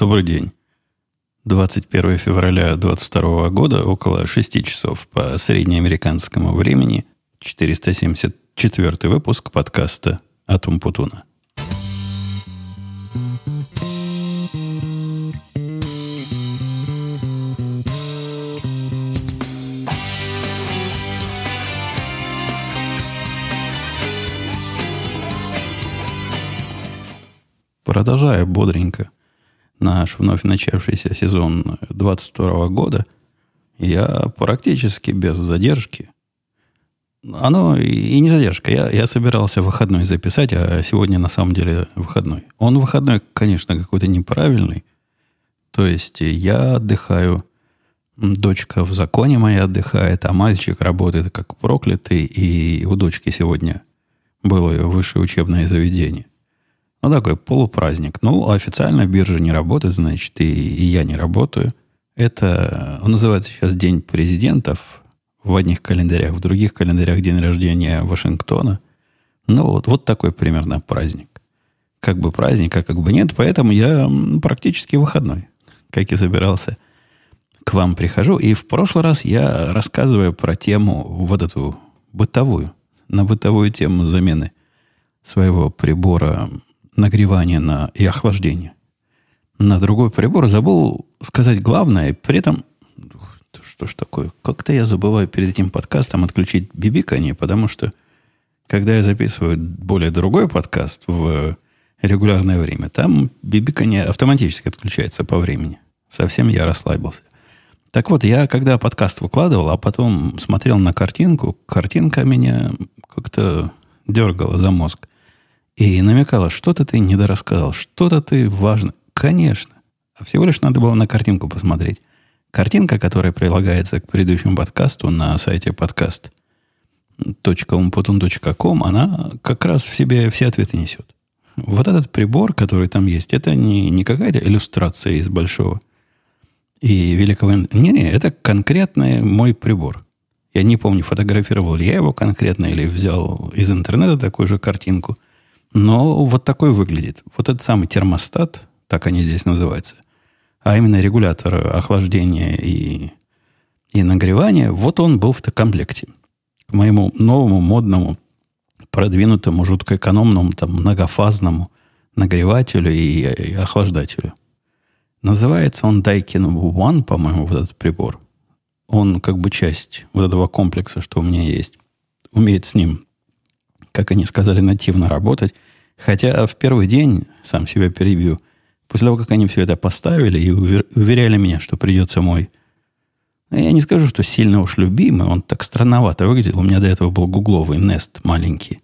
Добрый день. 21 февраля 2022 года, около 6 часов по среднеамериканскому времени, 474 выпуск подкаста «Атум Путуна». Продолжая бодренько наш вновь начавшийся сезон 22 года, я практически без задержки. Оно и не задержка. Я, я собирался выходной записать, а сегодня на самом деле выходной. Он выходной, конечно, какой-то неправильный. То есть я отдыхаю, дочка в законе моя отдыхает, а мальчик работает как проклятый, и у дочки сегодня было высшее учебное заведение. Ну, такой полупраздник. Ну, официально биржа не работает, значит, и, и я не работаю. Это, он называется сейчас День президентов в одних календарях, в других календарях день рождения Вашингтона. Ну, вот, вот такой примерно праздник. Как бы праздник, а как бы нет. Поэтому я практически выходной, как и собирался, к вам прихожу. И в прошлый раз я рассказываю про тему вот эту бытовую, на бытовую тему замены своего прибора нагревания на, и охлаждения на другой прибор, забыл сказать главное, при этом что ж такое? Как-то я забываю перед этим подкастом отключить бибикание, потому что когда я записываю более другой подкаст в регулярное время, там бибикание автоматически отключается по времени. Совсем я расслабился. Так вот, я когда подкаст выкладывал, а потом смотрел на картинку, картинка меня как-то дергала за мозг. И намекала, что-то ты недорассказал, что-то ты важно. Конечно. А всего лишь надо было на картинку посмотреть. Картинка, которая прилагается к предыдущему подкасту на сайте подкаст .umputun.com, она как раз в себе все ответы несет. Вот этот прибор, который там есть, это не, не какая-то иллюстрация из большого и великого... Не-не, это конкретный мой прибор. Я не помню, фотографировал ли я его конкретно или взял из интернета такую же картинку – но вот такой выглядит. Вот этот самый термостат, так они здесь называются, а именно регулятор охлаждения и, и нагревания, вот он был в комплекте. К моему новому, модному, продвинутому, жутко экономному, там, многофазному нагревателю и, и охлаждателю. Называется он Daikin One, по-моему, вот этот прибор. Он как бы часть вот этого комплекса, что у меня есть. Умеет с ним как они сказали, нативно работать. Хотя в первый день, сам себя перебью, после того, как они все это поставили и уверяли меня, что придется мой, ну, я не скажу, что сильно уж любимый, он так странновато выглядел. У меня до этого был гугловый Nest маленький.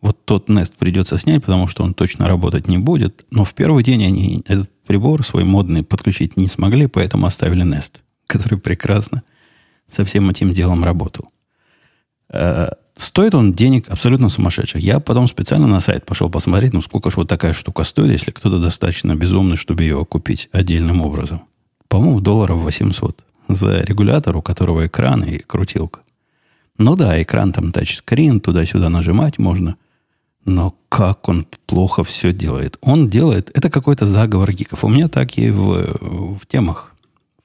Вот тот Nest придется снять, потому что он точно работать не будет. Но в первый день они этот прибор свой модный подключить не смогли, поэтому оставили Nest, который прекрасно со всем этим делом работал. Стоит он денег абсолютно сумасшедших. Я потом специально на сайт пошел посмотреть, ну сколько же вот такая штука стоит, если кто-то достаточно безумный, чтобы ее купить отдельным образом. По-моему, долларов 800 за регулятор, у которого экран и крутилка. Ну да, экран там тачскрин, туда-сюда нажимать можно. Но как он плохо все делает. Он делает... Это какой-то заговор гиков. У меня так и в, в темах,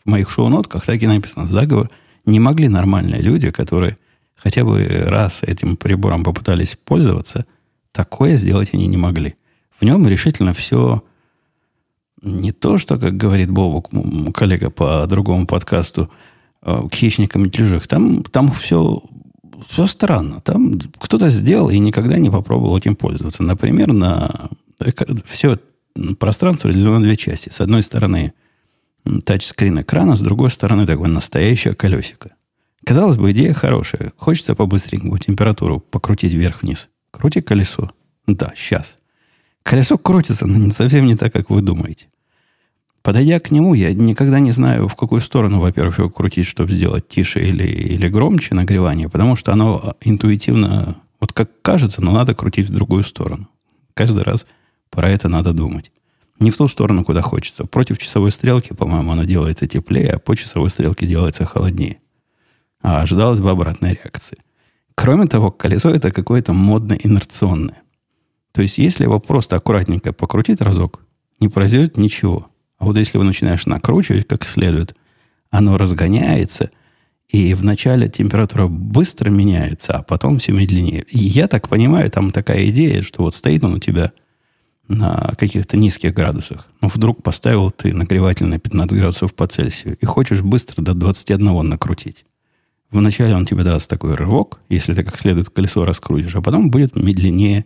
в моих шоу-нотках так и написано. Заговор. Не могли нормальные люди, которые хотя бы раз этим прибором попытались пользоваться, такое сделать они не могли. В нем решительно все не то, что, как говорит Бобук, коллега по другому подкасту, э, к хищникам чужих. Там, там все, все странно. Там кто-то сделал и никогда не попробовал этим пользоваться. Например, на все пространство разделено на две части. С одной стороны тачскрин экрана, с другой стороны такое настоящее колесико. Казалось бы, идея хорошая. Хочется побыстренько температуру покрутить вверх-вниз. Крути колесо. Да, сейчас. Колесо крутится, но совсем не так, как вы думаете. Подойдя к нему, я никогда не знаю, в какую сторону, во-первых, его крутить, чтобы сделать тише или, или громче нагревание, потому что оно интуитивно, вот как кажется, но надо крутить в другую сторону. Каждый раз про это надо думать. Не в ту сторону, куда хочется. Против часовой стрелки, по-моему, оно делается теплее, а по часовой стрелке делается холоднее а ожидалась бы обратная реакция. Кроме того, колесо это какое-то модно-инерционное. То есть, если его просто аккуратненько покрутить разок, не произойдет ничего. А вот если вы начинаешь накручивать как следует, оно разгоняется, и вначале температура быстро меняется, а потом все медленнее. И я так понимаю, там такая идея, что вот стоит он у тебя на каких-то низких градусах. Но вдруг поставил ты нагреватель на 15 градусов по Цельсию и хочешь быстро до 21 накрутить. Вначале он тебе даст такой рывок, если ты как следует колесо раскрутишь, а потом будет медленнее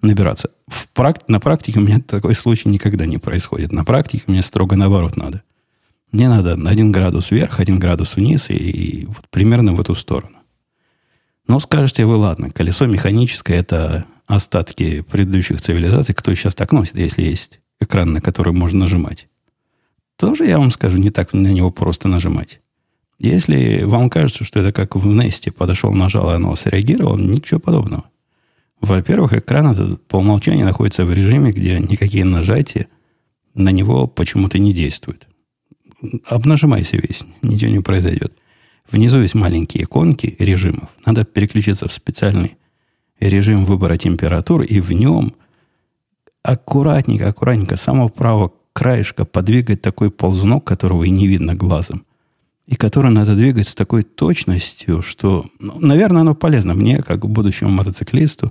набираться. В практи- на практике у меня такой случай никогда не происходит. На практике мне строго наоборот надо. Мне надо один градус вверх, один градус вниз и, и вот примерно в эту сторону. Но скажете вы, ладно, колесо механическое – это остатки предыдущих цивилизаций. Кто сейчас так носит, если есть экран, на который можно нажимать? Тоже, я вам скажу, не так на него просто нажимать. Если вам кажется, что это как в Несте, подошел, нажал, и оно среагировало, ничего подобного. Во-первых, экран этот по умолчанию находится в режиме, где никакие нажатия на него почему-то не действуют. Обнажимайся весь, ничего не произойдет. Внизу есть маленькие иконки режимов. Надо переключиться в специальный режим выбора температур, и в нем аккуратненько, аккуратненько, с самого правого краешка подвигать такой ползунок, которого и не видно глазом. И который надо двигать с такой точностью, что, ну, наверное, оно полезно мне, как будущему мотоциклисту,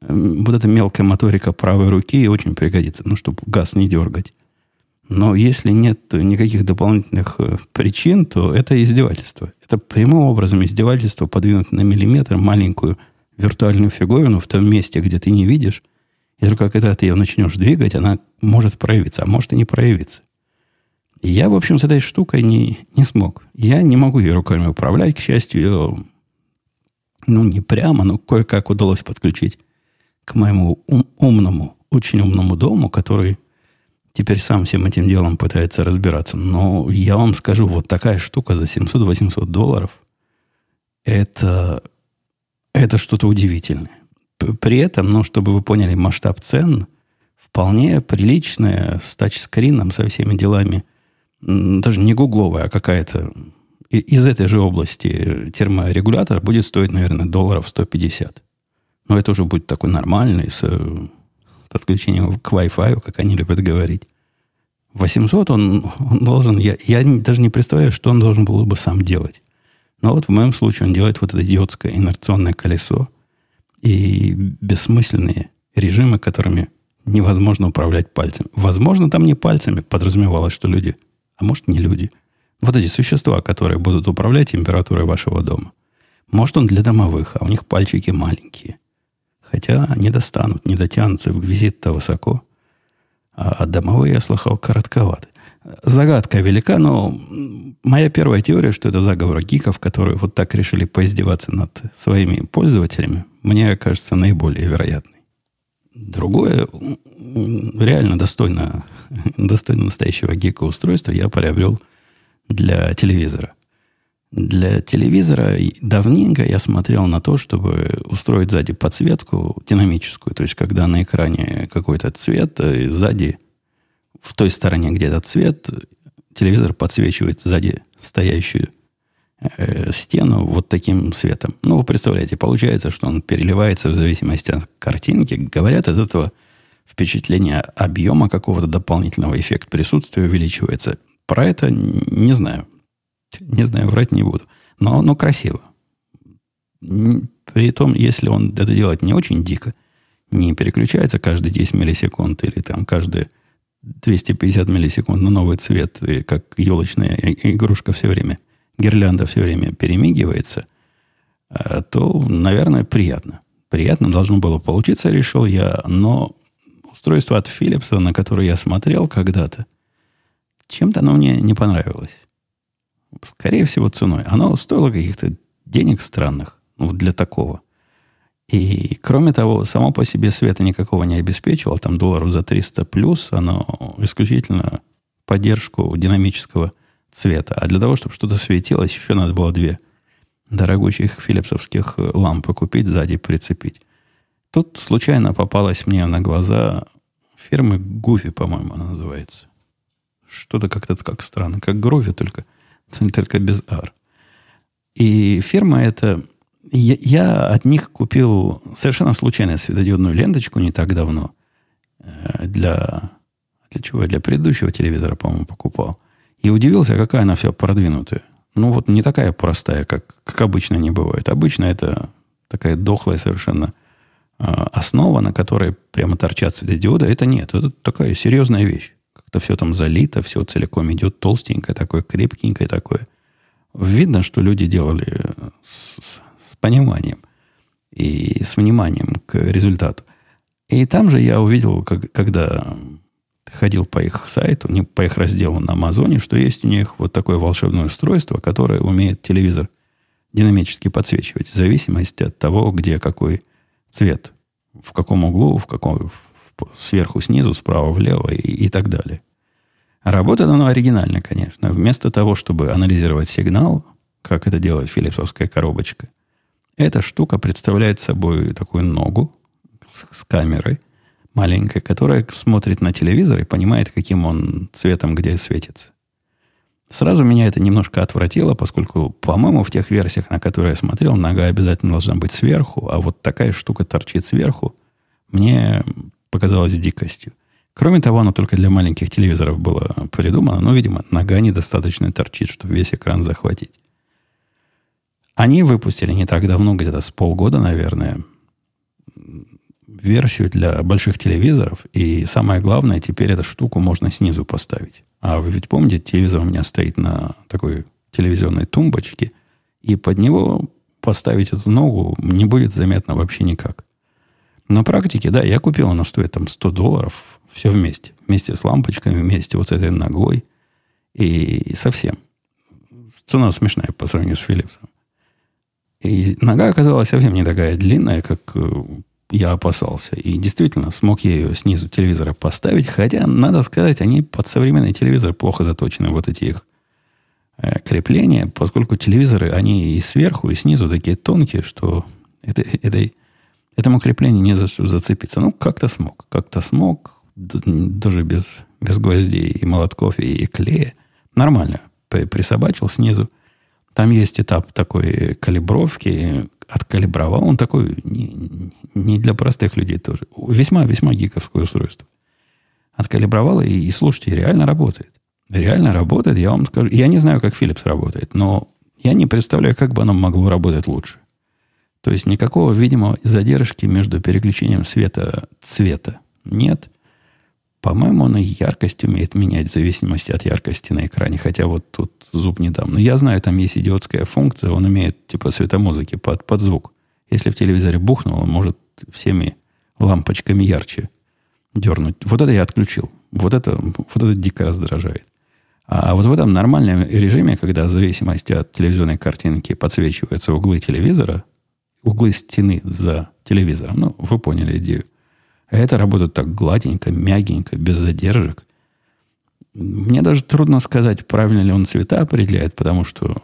вот эта мелкая моторика правой руки очень пригодится, ну, чтобы газ не дергать. Но если нет никаких дополнительных э, причин, то это издевательство. Это прямым образом издевательство подвинуть на миллиметр маленькую виртуальную фиговину в том месте, где ты не видишь. И только когда ты ее начнешь двигать, она может проявиться, а может и не проявиться. И я, в общем, с этой штукой не, не смог. Я не могу ее руками управлять. К счастью, ее, ну, не прямо, но кое-как удалось подключить к моему ум, умному, очень умному дому, который теперь сам всем этим делом пытается разбираться. Но я вам скажу, вот такая штука за 700-800 долларов, это, это что-то удивительное. При этом, ну, чтобы вы поняли масштаб цен, вполне приличная с тачскрином, со всеми делами, даже не гугловая, а какая-то из этой же области терморегулятор будет стоить, наверное, долларов 150. Но это уже будет такой нормальный, с подключением к Wi-Fi, как они любят говорить. 800 он, он должен... Я, я даже не представляю, что он должен был бы сам делать. Но вот в моем случае он делает вот это идиотское инерционное колесо и бессмысленные режимы, которыми невозможно управлять пальцем. Возможно, там не пальцами подразумевалось, что люди, а может, не люди. Вот эти существа, которые будут управлять температурой вашего дома. Может, он для домовых, а у них пальчики маленькие. Хотя не достанут, не дотянутся, висит-то высоко. А домовые, я слыхал, коротковаты. Загадка велика, но моя первая теория, что это заговор гиков, которые вот так решили поиздеваться над своими пользователями, мне кажется наиболее вероятной. Другое, реально достойно, достойно настоящего гика устройства я приобрел для телевизора – для телевизора давненько я смотрел на то, чтобы устроить сзади подсветку динамическую. То есть, когда на экране какой-то цвет, и сзади, в той стороне, где этот цвет, телевизор подсвечивает сзади стоящую э, стену вот таким светом. Ну, вы представляете, получается, что он переливается в зависимости от картинки. Говорят, от этого впечатление объема какого-то дополнительного эффекта присутствия увеличивается. Про это не знаю. Не знаю, врать не буду. Но, но красиво. При том, если он это делает не очень дико, не переключается каждые 10 миллисекунд или там каждые 250 миллисекунд на новый цвет, и как елочная игрушка все время, гирлянда все время перемигивается, а, то, наверное, приятно. Приятно должно было получиться, решил я, но устройство от Philips, на которое я смотрел когда-то, чем-то оно мне не понравилось. Скорее всего, ценой. Оно стоило каких-то денег странных ну, для такого. И, кроме того, само по себе света никакого не обеспечивало. Там долларов за 300 плюс. Оно исключительно поддержку динамического цвета. А для того, чтобы что-то светилось, еще надо было две дорогущих филипсовских лампы купить, сзади прицепить. Тут случайно попалась мне на глаза фирмы Гуфи, по-моему, она называется. Что-то как-то как странно. Как Грови, только только без R. И фирма эта... Я, я от них купил совершенно случайно светодиодную ленточку не так давно э, для, Для чего? Для предыдущего телевизора, по-моему, покупал. И удивился, какая она вся продвинутая. Ну, вот не такая простая, как, как обычно не бывает. Обычно это такая дохлая совершенно основа, на которой прямо торчат светодиоды. Это нет. Это такая серьезная вещь. Как-то все там залито, все целиком идет толстенькое такое, крепкенькое такое. Видно, что люди делали с, с, с пониманием и с вниманием к результату. И там же я увидел, как, когда ходил по их сайту, не по их разделу на Амазоне, что есть у них вот такое волшебное устройство, которое умеет телевизор динамически подсвечивать в зависимости от того, где какой цвет, в каком углу, в каком в, сверху, снизу, справа, влево и, и так далее. Работает оно оригинально, конечно. Вместо того, чтобы анализировать сигнал, как это делает филипсовская коробочка, эта штука представляет собой такую ногу, с, с камерой маленькой, которая смотрит на телевизор и понимает, каким он цветом где светится. Сразу меня это немножко отвратило, поскольку, по-моему, в тех версиях, на которые я смотрел, нога обязательно должна быть сверху, а вот такая штука торчит сверху, мне показалось дикостью. Кроме того, оно только для маленьких телевизоров было придумано, но, видимо, нога недостаточно торчит, чтобы весь экран захватить. Они выпустили не так давно, где-то с полгода, наверное, версию для больших телевизоров. И самое главное, теперь эту штуку можно снизу поставить. А вы ведь помните, телевизор у меня стоит на такой телевизионной тумбочке, и под него поставить эту ногу не будет заметно вообще никак. На практике, да, я купил, она стоит там 100 долларов, все вместе. Вместе с лампочками, вместе вот с этой ногой. И, и совсем. Цена смешная по сравнению с Philipsом. И нога оказалась совсем не такая длинная, как э, я опасался. И действительно смог я ее снизу телевизора поставить. Хотя, надо сказать, они под современный телевизор плохо заточены. Вот эти их э, крепления. Поскольку телевизоры, они и сверху, и снизу такие тонкие, что это, этой, этому креплению не за что зацепиться. Ну, как-то смог. Как-то смог. Даже без, без гвоздей и молотков и, и клея. Нормально. Присобачил снизу. Там есть этап такой калибровки. Откалибровал. Он такой не, не для простых людей тоже. Весьма-весьма гиковское устройство. Откалибровал и, и слушайте, реально работает. Реально работает, я вам скажу. Я не знаю, как Philips работает, но я не представляю, как бы оно могло работать лучше. То есть никакого, видимо, задержки между переключением света цвета нет. По-моему, он и яркость умеет менять в зависимости от яркости на экране. Хотя вот тут зуб не дам. Но я знаю, там есть идиотская функция. Он умеет типа светомузыки под, под звук. Если в телевизоре бухнуло, может всеми лампочками ярче дернуть. Вот это я отключил. Вот это, вот это дико раздражает. А вот в этом нормальном режиме, когда в зависимости от телевизионной картинки подсвечиваются углы телевизора, углы стены за телевизором, ну, вы поняли идею, это работает так гладенько, мягенько, без задержек. Мне даже трудно сказать, правильно ли он цвета определяет, потому что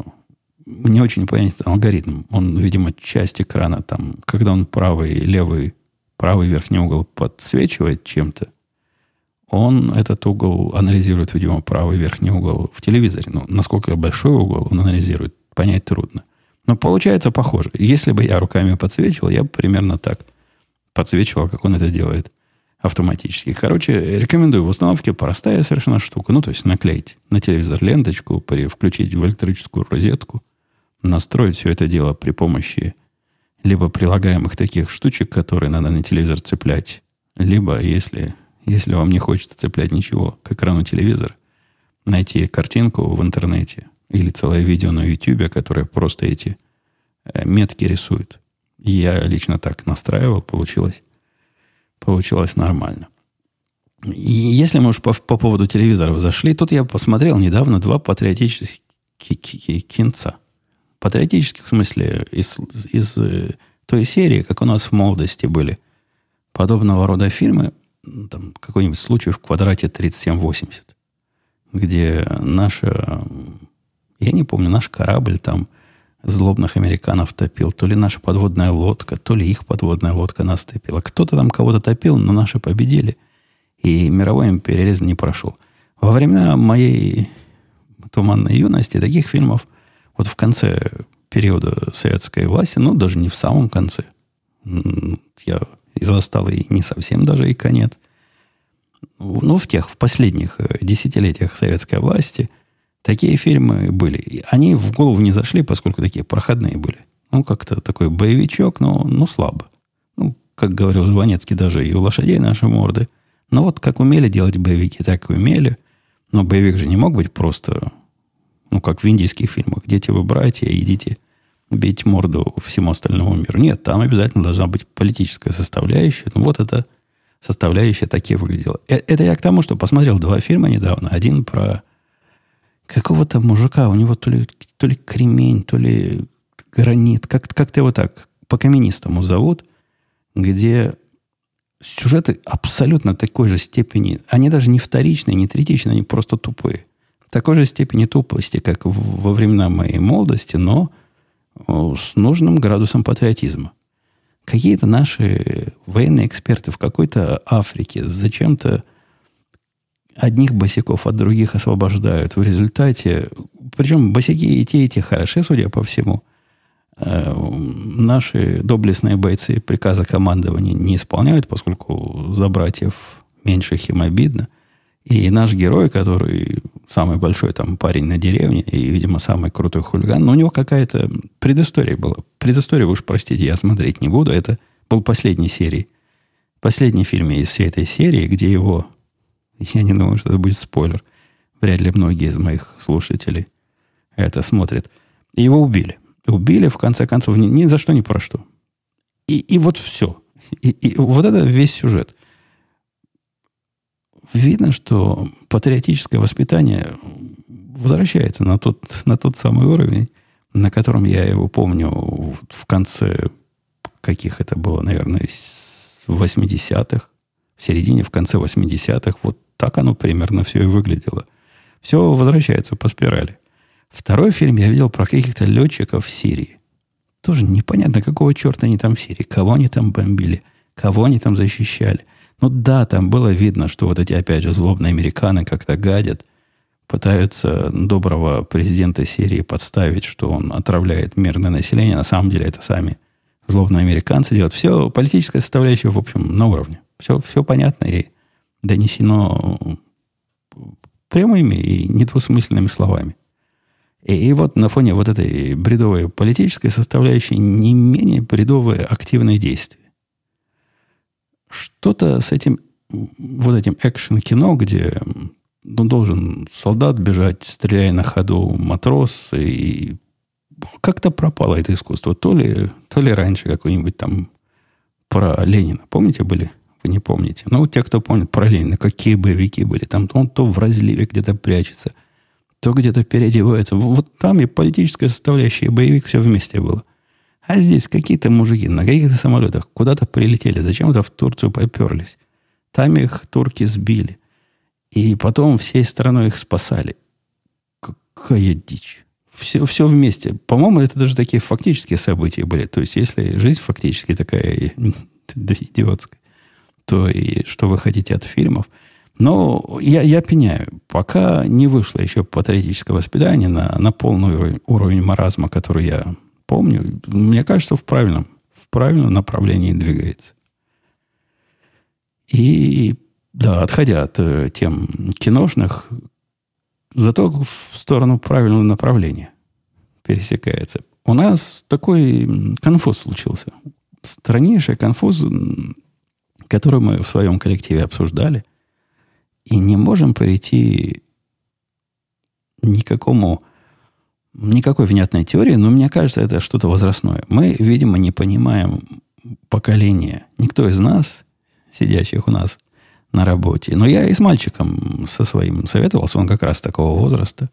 не очень понятен алгоритм. Он, видимо, часть экрана там, когда он правый, левый, правый верхний угол подсвечивает чем-то, он этот угол анализирует, видимо, правый верхний угол в телевизоре. Ну, насколько большой угол он анализирует, понять трудно. Но получается похоже. Если бы я руками подсвечивал, я бы примерно так – подсвечивал, как он это делает автоматически. Короче, рекомендую в установке простая совершенно штука. Ну, то есть наклеить на телевизор ленточку, при, включить в электрическую розетку, настроить все это дело при помощи либо прилагаемых таких штучек, которые надо на телевизор цеплять, либо, если, если вам не хочется цеплять ничего к экрану телевизора, найти картинку в интернете или целое видео на YouTube, которое просто эти э, метки рисует. Я лично так настраивал, получилось, получилось нормально. И если мы уж по, по поводу телевизоров зашли, тут я посмотрел недавно два патриотических кинца. Патриотических, в смысле, из, из э, той серии, как у нас в молодости были подобного рода фильмы, там какой-нибудь случай в квадрате 3780, где наша, я не помню, наш корабль там злобных американцев топил. То ли наша подводная лодка, то ли их подводная лодка нас топила. Кто-то там кого-то топил, но наши победили. И мировой империализм не прошел. Во времена моей туманной юности таких фильмов вот в конце периода советской власти, ну, даже не в самом конце, я застал и не совсем даже и конец, ну, в тех, в последних э, десятилетиях советской власти такие фильмы были. Они в голову не зашли, поскольку такие проходные были. Ну, как-то такой боевичок, но, но слабо. Ну, как говорил Жванецкий, даже и у лошадей наши морды. Но вот как умели делать боевики, так и умели. Но боевик же не мог быть просто, ну, как в индийских фильмах. Дети вы братья, идите бить морду всему остальному миру. Нет, там обязательно должна быть политическая составляющая. Ну, вот это составляющая такие выглядела. Э, это я к тому, что посмотрел два фильма недавно. Один про какого-то мужика. У него то ли, то ли кремень, то ли гранит. Как, как-то его так по-каменистому зовут. Где сюжеты абсолютно такой же степени. Они даже не вторичные, не третичные, они просто тупые. Такой же степени тупости, как во времена моей молодости, но с нужным градусом патриотизма. Какие-то наши военные эксперты в какой-то Африке зачем-то одних босиков от других освобождают. В результате, причем босики и те, и те хороши, судя по всему, э, наши доблестные бойцы приказа командования не исполняют, поскольку за братьев меньших им обидно. И наш герой, который самый большой там парень на деревне и, видимо, самый крутой хулиган, но у него какая-то предыстория была. Предыстория, вы уж простите, я смотреть не буду. Это был последний серии. Последний фильм из всей этой серии, где его... Я не думаю, что это будет спойлер. Вряд ли многие из моих слушателей это смотрят. И его убили. Убили, в конце концов, ни, ни за что, ни про что. И, и вот все. И, и вот это весь сюжет видно, что патриотическое воспитание возвращается на тот, на тот самый уровень, на котором я его помню в конце, каких это было, наверное, 80-х, в середине, в конце 80-х. Вот так оно примерно все и выглядело. Все возвращается по спирали. Второй фильм я видел про каких-то летчиков в Сирии. Тоже непонятно, какого черта они там в Сирии, кого они там бомбили, кого они там защищали – ну да, там было видно, что вот эти, опять же, злобные американы как-то гадят, пытаются доброго президента Сирии подставить, что он отравляет мирное население. На самом деле это сами злобные американцы делают. Все, политическая составляющая, в общем, на уровне. Все, все понятно и донесено прямыми и недвусмысленными словами. И, и вот на фоне вот этой бредовой политической составляющей не менее бредовые активные действия что-то с этим, вот этим экшен-кино, где ну, должен солдат бежать, стреляя на ходу матрос, и как-то пропало это искусство. То ли, то ли раньше какой-нибудь там про Ленина. Помните были? Не помните. Ну, те, кто помнит про Ленина, какие боевики были. Там он то в разливе где-то прячется, то где-то переодевается. Вот там и политическая составляющая, и боевик все вместе было. А здесь какие-то мужики на каких-то самолетах куда-то прилетели, зачем-то в Турцию поперлись. Там их турки сбили. И потом всей страной их спасали. Какая дичь. Все, все вместе. По-моему, это даже такие фактические события были. То есть, если жизнь фактически такая да, идиотская, то и что вы хотите от фильмов. Но я, я пеняю. Пока не вышло еще патриотическое воспитание на, на полный уровень, уровень маразма, который я помню, мне кажется, в правильном, в правильном направлении двигается. И да, отходя от э, тем киношных, зато в сторону правильного направления пересекается. У нас такой конфуз случился. Страннейший конфуз, который мы в своем коллективе обсуждали, и не можем прийти никакому никакой внятной теории, но мне кажется, это что-то возрастное. Мы, видимо, не понимаем поколения. Никто из нас, сидящих у нас на работе, но я и с мальчиком со своим советовался, он как раз такого возраста,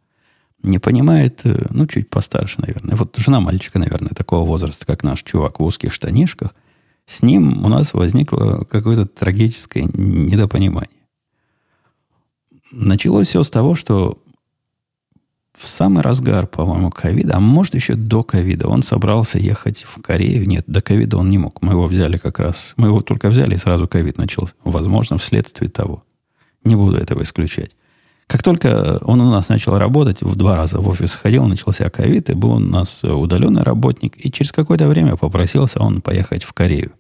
не понимает, э, ну, чуть постарше, наверное. Вот жена мальчика, наверное, такого возраста, как наш чувак в узких штанишках, с ним у нас возникло какое-то трагическое недопонимание. Началось все с того, что в самый разгар, по-моему, ковида, а может еще до ковида, он собрался ехать в Корею. Нет, до ковида он не мог. Мы его взяли как раз. Мы его только взяли, и сразу ковид начался. Возможно, вследствие того. Не буду этого исключать. Как только он у нас начал работать, в два раза в офис ходил, начался ковид, и был у нас удаленный работник, и через какое-то время попросился он поехать в Корею.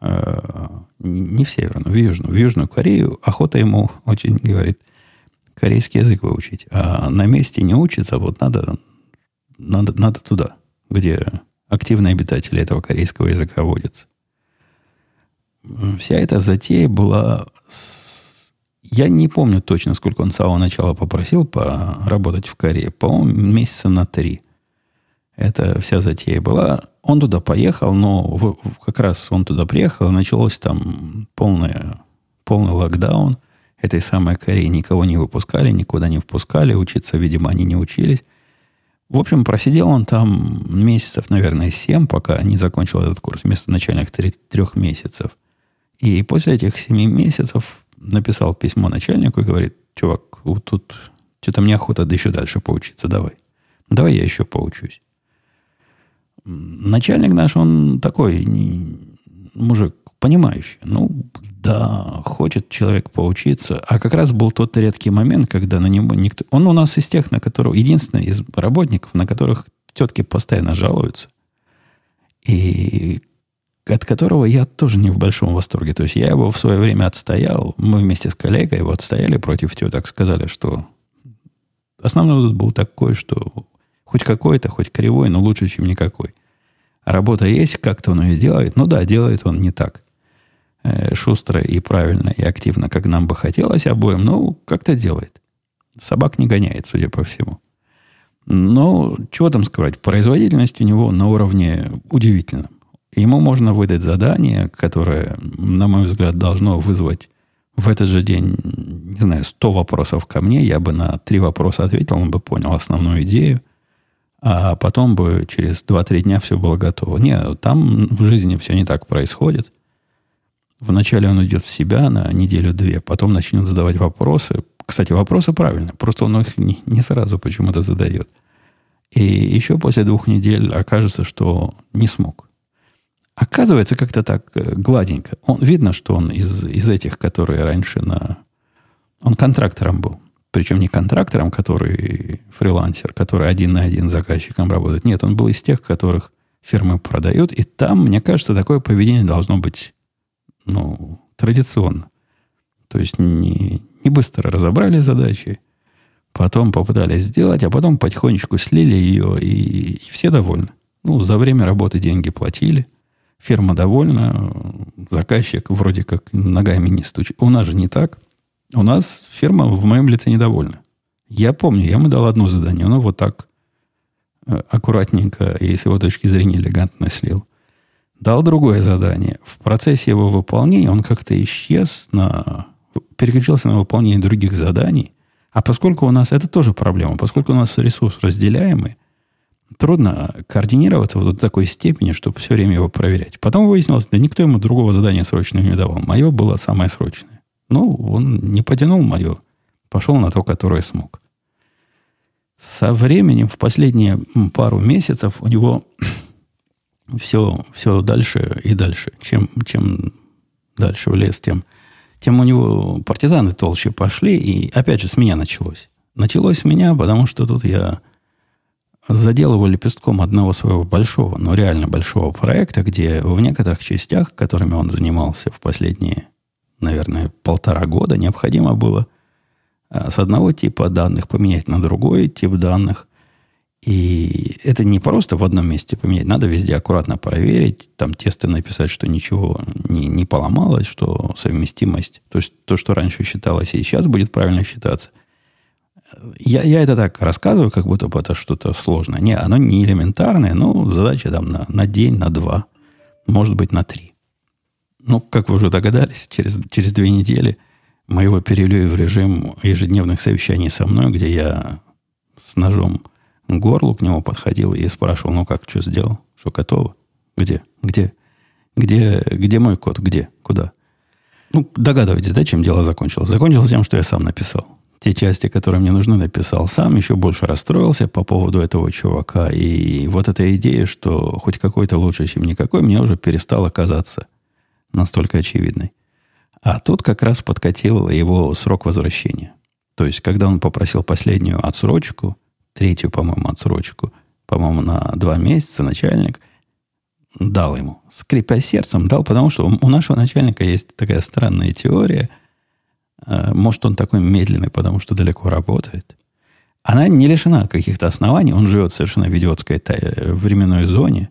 Э, не в северную, в южную. В южную Корею охота ему очень, говорит, корейский язык выучить. А на месте не учится, вот надо, надо, надо туда, где активные обитатели этого корейского языка водятся. Вся эта затея была... С... Я не помню точно, сколько он с самого начала попросил поработать в Корее. По-моему, месяца на три. Это вся затея была. Он туда поехал, но как раз он туда приехал, и началось там полное, полный локдаун этой самой Кореи. Никого не выпускали, никуда не впускали. Учиться, видимо, они не учились. В общем, просидел он там месяцев, наверное, семь, пока не закончил этот курс, вместо начальных трех месяцев. И после этих семи месяцев написал письмо начальнику и говорит, чувак, вот тут что-то мне охота да еще дальше поучиться, давай. Давай я еще поучусь. Начальник наш, он такой не, мужик понимающий. Ну, да, хочет человек поучиться. А как раз был тот редкий момент, когда на него никто... Он у нас из тех, на которого... Единственный из работников, на которых тетки постоянно жалуются. И от которого я тоже не в большом восторге. То есть я его в свое время отстоял. Мы вместе с коллегой его отстояли против теток. Сказали, что основной тут был такой, что хоть какой-то, хоть кривой, но лучше, чем никакой. Работа есть, как-то он ее делает. Ну да, делает он не так э, шустро и правильно и активно, как нам бы хотелось обоим, но как-то делает. Собак не гоняет, судя по всему. Но чего там сказать, производительность у него на уровне удивительном. Ему можно выдать задание, которое, на мой взгляд, должно вызвать в этот же день, не знаю, 100 вопросов ко мне. Я бы на три вопроса ответил, он бы понял основную идею. А потом бы через 2-3 дня все было готово. Нет, там в жизни все не так происходит. Вначале он идет в себя на неделю-две, потом начнет задавать вопросы. Кстати, вопросы правильные, просто он их не, не сразу почему-то задает. И еще после двух недель окажется, что не смог. Оказывается, как-то так э, гладенько. Он, видно, что он из, из этих, которые раньше на... Он контрактором был. Причем не контрактором, который фрилансер, который один на один с заказчиком работает. Нет, он был из тех, которых фирмы продают. И там, мне кажется, такое поведение должно быть ну, традиционно. То есть не, не быстро разобрали задачи, потом попытались сделать, а потом потихонечку слили ее, и, и все довольны. Ну, за время работы деньги платили – Фирма довольна, заказчик вроде как ногами не стучит. У нас же не так. У нас фирма в моем лице недовольна. Я помню, я ему дал одно задание, оно вот так э, аккуратненько и с его точки зрения элегантно слил. Дал другое задание. В процессе его выполнения он как-то исчез, на, переключился на выполнение других заданий. А поскольку у нас, это тоже проблема, поскольку у нас ресурс разделяемый, трудно координироваться вот до такой степени, чтобы все время его проверять. Потом выяснилось, да никто ему другого задания срочного не давал. Мое было самое срочное. Ну, он не потянул мое, пошел на то, которое смог. Со временем, в последние пару месяцев, у него все, все дальше и дальше. Чем, чем дальше в лес, тем, тем у него партизаны толще пошли. И опять же, с меня началось. Началось с меня, потому что тут я задел его лепестком одного своего большого, но реально большого проекта, где в некоторых частях, которыми он занимался в последние, наверное, полтора года, необходимо было а, с одного типа данных поменять на другой тип данных. И это не просто в одном месте поменять, надо везде аккуратно проверить, там тесты написать, что ничего не, не поломалось, что совместимость, то есть то, что раньше считалось, и сейчас будет правильно считаться – я, я это так рассказываю, как будто бы это что-то сложное. Не, оно не элементарное, но задача там на, на день, на два, может быть, на три. Ну, как вы уже догадались, через, через две недели мы его перевели в режим ежедневных совещаний со мной, где я с ножом горлу к нему подходил и спрашивал, ну как, что сделал? Что готово? Где? Где? Где, где мой код? Где? Куда? Ну, догадываетесь, да, чем дело закончилось? Закончилось тем, что я сам написал те части, которые мне нужны, написал сам, еще больше расстроился по поводу этого чувака. И вот эта идея, что хоть какой-то лучше, чем никакой, мне уже перестала казаться настолько очевидной. А тут как раз подкатил его срок возвращения. То есть, когда он попросил последнюю отсрочку, третью, по-моему, отсрочку, по-моему, на два месяца начальник, дал ему. Скрипя сердцем, дал, потому что у нашего начальника есть такая странная теория. Э, может, он такой медленный, потому что далеко работает. Она не лишена каких-то оснований. Он живет совершенно в идиотской временной зоне.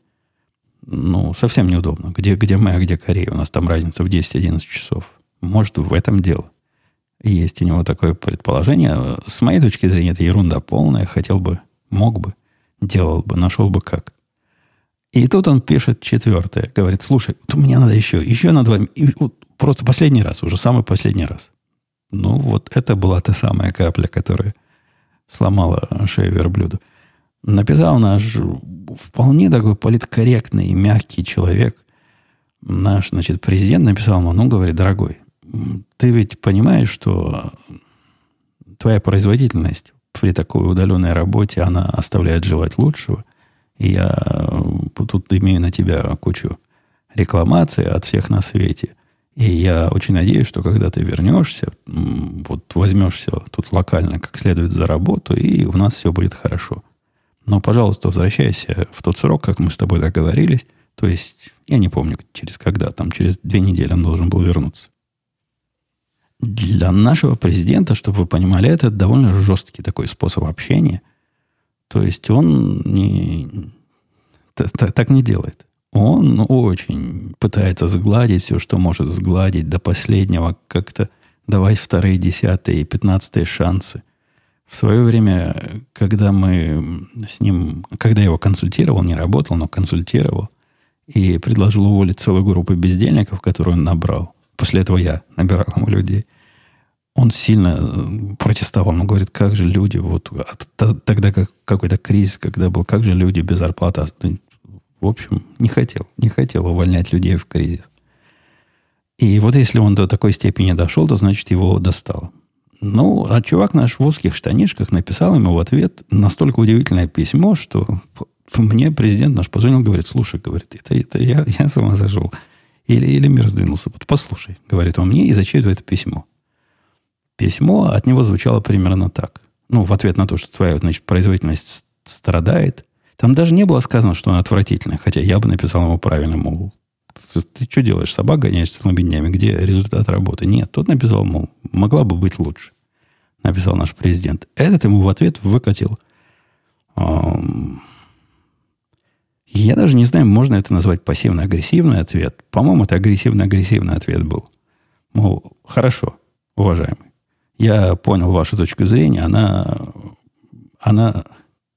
Ну, совсем неудобно. Где, где мы, а где Корея? У нас там разница в 10-11 часов. Может, в этом дело. Есть у него такое предположение. С моей точки зрения, это ерунда полная. Хотел бы, мог бы, делал бы, нашел бы как. И тут он пишет четвертое. Говорит, слушай, вот мне надо еще, еще на два... Вот просто последний раз, уже самый последний раз. Ну, вот это была та самая капля, которая сломала шею верблюду. Написал наш вполне такой политкорректный и мягкий человек, наш, значит, президент написал ему, ну, говорит, дорогой, ты ведь понимаешь, что твоя производительность при такой удаленной работе, она оставляет желать лучшего. И я тут имею на тебя кучу рекламаций от всех на свете. И я очень надеюсь, что когда ты вернешься, вот возьмешься тут локально как следует за работу, и у нас все будет хорошо. Но, пожалуйста, возвращайся в тот срок, как мы с тобой договорились. То есть, я не помню, через когда, там через две недели он должен был вернуться. Для нашего президента, чтобы вы понимали, это довольно жесткий такой способ общения. То есть он не, так не делает. Он очень пытается сгладить все, что может сгладить до последнего, как-то давать вторые, десятые и пятнадцатые шансы. В свое время, когда мы с ним, когда я его консультировал, не работал, но консультировал, и предложил уволить целую группу бездельников, которую он набрал, После этого я набирал ему людей. Он сильно э, протестовал. Он говорит, как же люди, вот тогда как какой-то кризис, когда был, как же люди без зарплаты. В общем, не хотел, не хотел увольнять людей в кризис. И вот если он до такой степени дошел, то значит его достало. Ну, а чувак наш в узких штанишках написал ему в ответ настолько удивительное письмо, что мне президент наш позвонил, говорит, слушай, говорит, это, это я, я сама зашел. Или, или мир сдвинулся. Послушай, говорит он мне, и зачитывает письмо. Письмо от него звучало примерно так. Ну, в ответ на то, что твоя значит, производительность страдает. Там даже не было сказано, что он отвратительный. Хотя я бы написал ему правильно, мол, ты, что делаешь, собак гоняешь целыми днями? Где результат работы? Нет, тот написал, мол, могла бы быть лучше. Написал наш президент. Этот ему в ответ выкатил я даже не знаю, можно это назвать пассивно-агрессивный ответ. По-моему, это агрессивно-агрессивный ответ был. Мол, хорошо, уважаемый. Я понял вашу точку зрения. Она, она,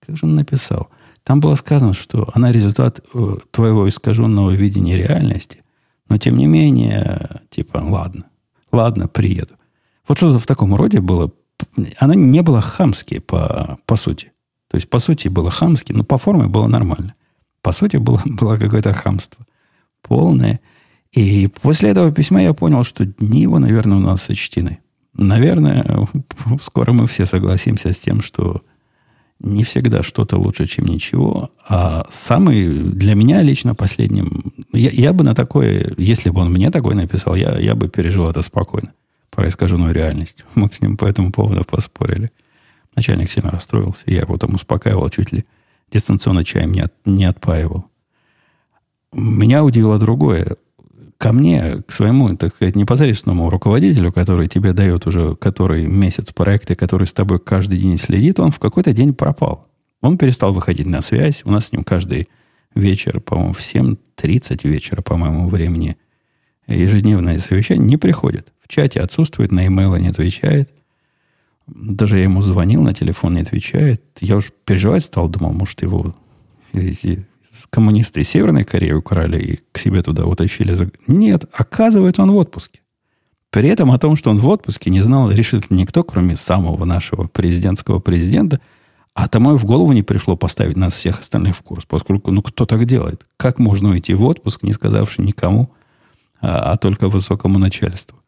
как же он написал? Там было сказано, что она результат э, твоего искаженного видения реальности. Но, тем не менее, типа, ладно, ладно, приеду. Вот что-то в таком роде было. Оно не было хамски по, по сути. То есть, по сути, было хамски, но по форме было нормально. По сути, было, было какое-то хамство. Полное. И после этого письма я понял, что дни его, наверное, у нас сочтены. Наверное, скоро мы все согласимся с тем, что не всегда что-то лучше, чем ничего. А самый для меня лично последним... Я, я бы на такое, если бы он мне такое написал, я, я бы пережил это спокойно. Про искаженную реальность. Мы с ним по этому поводу поспорили. Начальник сильно расстроился. Я его там успокаивал чуть ли дистанционно чаем не, от, не отпаивал. Меня удивило другое. Ко мне, к своему, так сказать, непосредственному руководителю, который тебе дает уже который месяц проекты, который с тобой каждый день следит, он в какой-то день пропал. Он перестал выходить на связь. У нас с ним каждый вечер, по-моему, в 7.30 вечера, по-моему, времени ежедневное совещание не приходит. В чате отсутствует, на имейлы не отвечает – даже я ему звонил, на телефон не отвечает. Я уж переживать стал, думал, может, его коммунисты Северной Кореи украли и к себе туда утащили. Нет, оказывается, он в отпуске. При этом о том, что он в отпуске, не знал решительно никто, кроме самого нашего президентского президента. А тому и в голову не пришло поставить нас всех остальных в курс, поскольку, ну, кто так делает? Как можно уйти в отпуск, не сказавши никому, а, а только высокому начальству?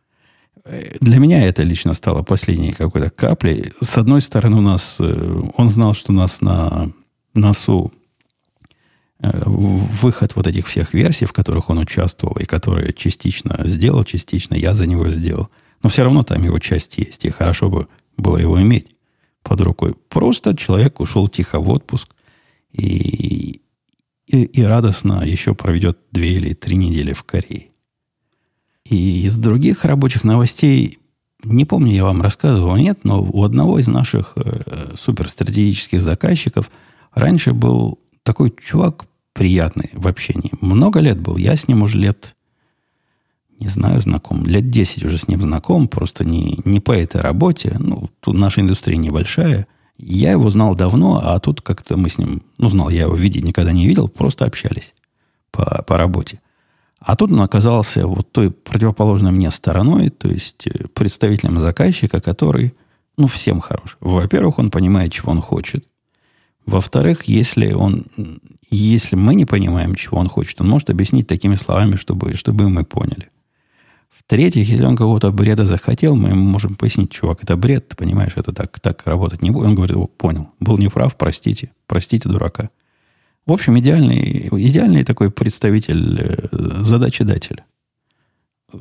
для меня это лично стало последней какой-то каплей. С одной стороны, у нас, э, он знал, что у нас на носу э, выход вот этих всех версий, в которых он участвовал, и которые частично сделал, частично я за него сделал. Но все равно там его часть есть, и хорошо бы было его иметь под рукой. Просто человек ушел тихо в отпуск, и, и, и радостно еще проведет две или три недели в Корее. И из других рабочих новостей, не помню, я вам рассказывал, нет, но у одного из наших э, суперстратегических заказчиков раньше был такой чувак приятный в общении. Много лет был. Я с ним уже лет, не знаю, знаком. Лет 10 уже с ним знаком. Просто не, не по этой работе. Ну, тут наша индустрия небольшая. Я его знал давно, а тут как-то мы с ним... Ну, знал, я его видеть никогда не видел. Просто общались по, по работе. А тут он оказался вот той противоположной мне стороной, то есть э, представителем заказчика, который, ну, всем хорош. Во-первых, он понимает, чего он хочет. Во-вторых, если он, если мы не понимаем, чего он хочет, он может объяснить такими словами, чтобы, чтобы мы поняли. В-третьих, если он какого-то бреда захотел, мы ему можем пояснить, чувак, это бред, ты понимаешь, это так, так работать не будет. Он говорит, понял, был неправ, простите, простите дурака. В общем, идеальный, идеальный такой представитель э, задачи-дателя.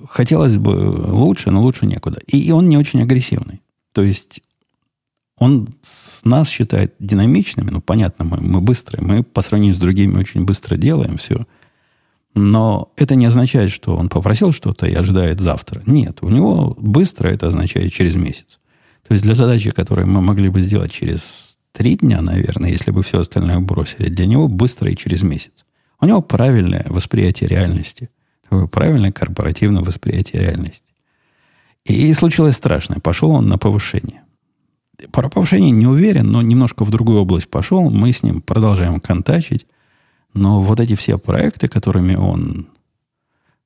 Хотелось бы лучше, но лучше некуда. И, и он не очень агрессивный. То есть он нас считает динамичными, ну, понятно, мы, мы быстрые, мы по сравнению с другими очень быстро делаем все. Но это не означает, что он попросил что-то и ожидает завтра. Нет, у него быстро это означает через месяц. То есть для задачи, которую мы могли бы сделать через три дня, наверное, если бы все остальное бросили, для него быстро и через месяц. У него правильное восприятие реальности. Правильное корпоративное восприятие реальности. И случилось страшное. Пошел он на повышение. Про повышение не уверен, но немножко в другую область пошел. Мы с ним продолжаем контачить. Но вот эти все проекты, которыми он...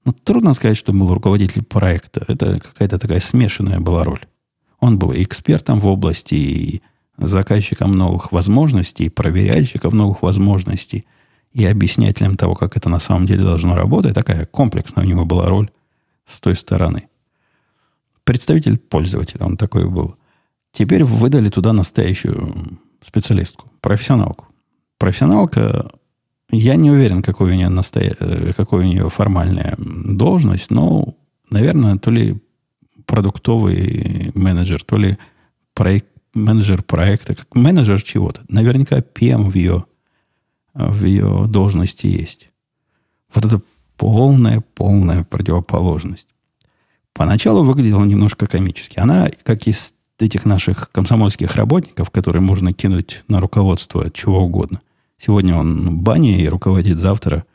Ну, трудно сказать, что был руководитель проекта. Это какая-то такая смешанная была роль. Он был экспертом в области, и заказчиком новых возможностей, проверяльщиком новых возможностей, и объяснятелем того, как это на самом деле должно работать. Такая комплексная у него была роль с той стороны. Представитель пользователя, он такой был. Теперь выдали туда настоящую специалистку, профессионалку. Профессионалка, я не уверен, какой у нее, настоя... Э, какой у нее формальная должность, но, наверное, то ли продуктовый менеджер, то ли проект, менеджер проекта, как менеджер чего-то. Наверняка PM в ее, в ее должности есть. Вот это полная, полная противоположность. Поначалу выглядела немножко комически. Она, как из этих наших комсомольских работников, которые можно кинуть на руководство чего угодно. Сегодня он баней руководит, завтра,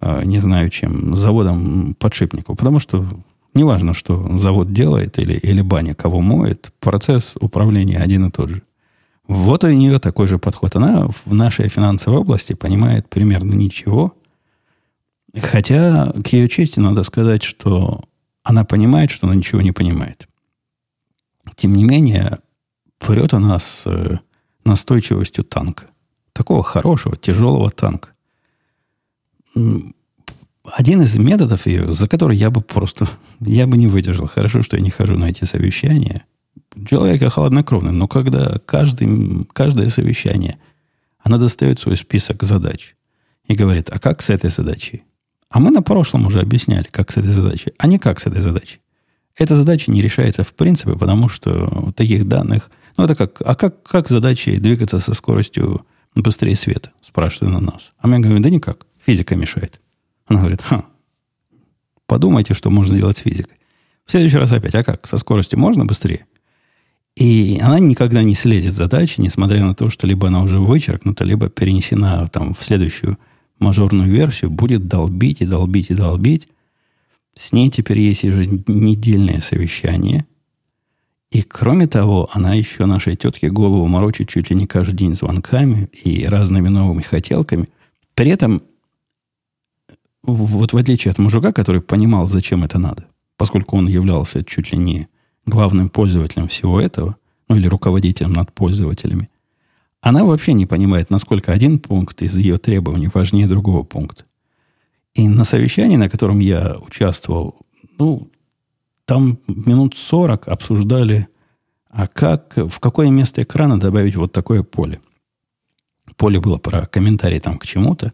э, не знаю чем, заводом подшипников. Потому что неважно, что завод делает или, или баня кого моет, процесс управления один и тот же. Вот у нее такой же подход. Она в нашей финансовой области понимает примерно ничего. Хотя, к ее чести, надо сказать, что она понимает, что она ничего не понимает. Тем не менее, прет она с э, настойчивостью танка. Такого хорошего, тяжелого танка. Один из методов ее, за который я бы просто, я бы не выдержал. Хорошо, что я не хожу на эти совещания. Человек холоднокровный, но когда каждый, каждое совещание, она достает свой список задач и говорит, а как с этой задачей? А мы на прошлом уже объясняли, как с этой задачей, а не как с этой задачей. Эта задача не решается в принципе, потому что таких данных... Ну, это как... А как, как задачи двигаться со скоростью быстрее света? Спрашивают на нас. А мы говорим, да никак. Физика мешает. Она говорит, ха, подумайте, что можно сделать с физикой. В следующий раз опять, а как? Со скоростью можно быстрее? И она никогда не слезет задачи, несмотря на то, что либо она уже вычеркнута, либо перенесена там, в следующую мажорную версию, будет долбить и долбить и долбить, с ней теперь есть еженедельное совещание. И кроме того, она еще нашей тетке голову морочит чуть ли не каждый день звонками и разными новыми хотелками. При этом, вот в отличие от мужика, который понимал, зачем это надо, поскольку он являлся чуть ли не главным пользователем всего этого, ну или руководителем над пользователями, она вообще не понимает, насколько один пункт из ее требований важнее другого пункта. И на совещании, на котором я участвовал, ну, там минут 40 обсуждали, а как, в какое место экрана добавить вот такое поле. Поле было про комментарии там к чему-то.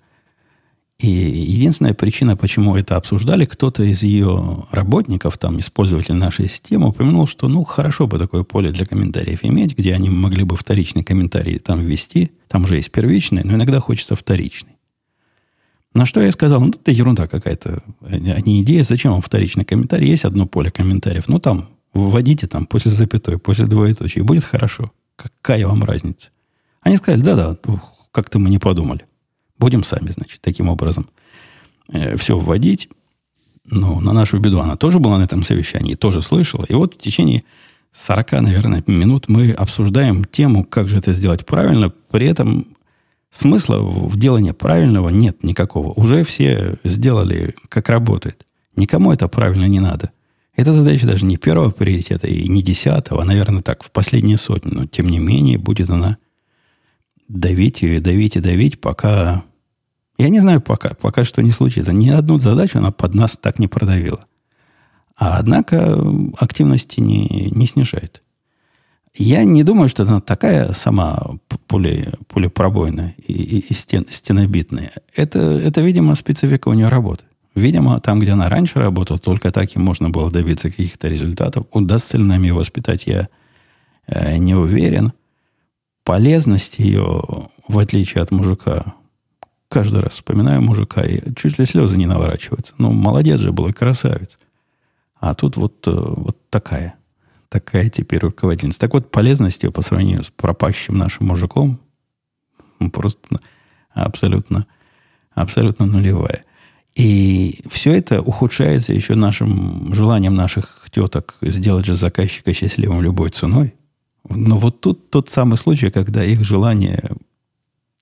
И единственная причина, почему это обсуждали, кто-то из ее работников, там, использователь нашей системы, упомянул, что, ну, хорошо бы такое поле для комментариев иметь, где они могли бы вторичный комментарий там ввести. Там уже есть первичный, но иногда хочется вторичный. На что я сказал, ну, это ерунда какая-то, а не идея, зачем вам вторичный комментарий? Есть одно поле комментариев, ну, там, вводите там после запятой, после двоеточия, и будет хорошо. Какая вам разница? Они сказали, да-да, как-то мы не подумали. Будем сами, значит, таким образом э, все вводить. Ну, на нашу беду она тоже была на этом совещании, тоже слышала. И вот в течение 40, наверное, минут мы обсуждаем тему, как же это сделать правильно. При этом Смысла в делании правильного нет никакого. Уже все сделали, как работает. Никому это правильно не надо. Эта задача даже не первого приоритета и не десятого, а, наверное, так, в последние сотни. Но, тем не менее, будет она давить ее, давить и давить, пока... Я не знаю, пока, пока что не случится. Ни одну задачу она под нас так не продавила. А однако активности не, не снижает. Я не думаю, что она такая сама пуле, пулепробойная и, и, стен, стенобитная. Это, это, видимо, специфика у нее работы. Видимо, там, где она раньше работала, только так и можно было добиться каких-то результатов. Удастся ли нам ее воспитать, я э, не уверен. Полезность ее, в отличие от мужика, каждый раз вспоминаю мужика, и чуть ли слезы не наворачиваются. Ну, молодец же был и красавец. А тут вот, э, вот такая – такая теперь руководительница. Так вот, полезность ее по сравнению с пропащим нашим мужиком просто абсолютно, абсолютно нулевая. И все это ухудшается еще нашим желанием наших теток сделать же заказчика счастливым любой ценой. Но вот тут тот самый случай, когда их желание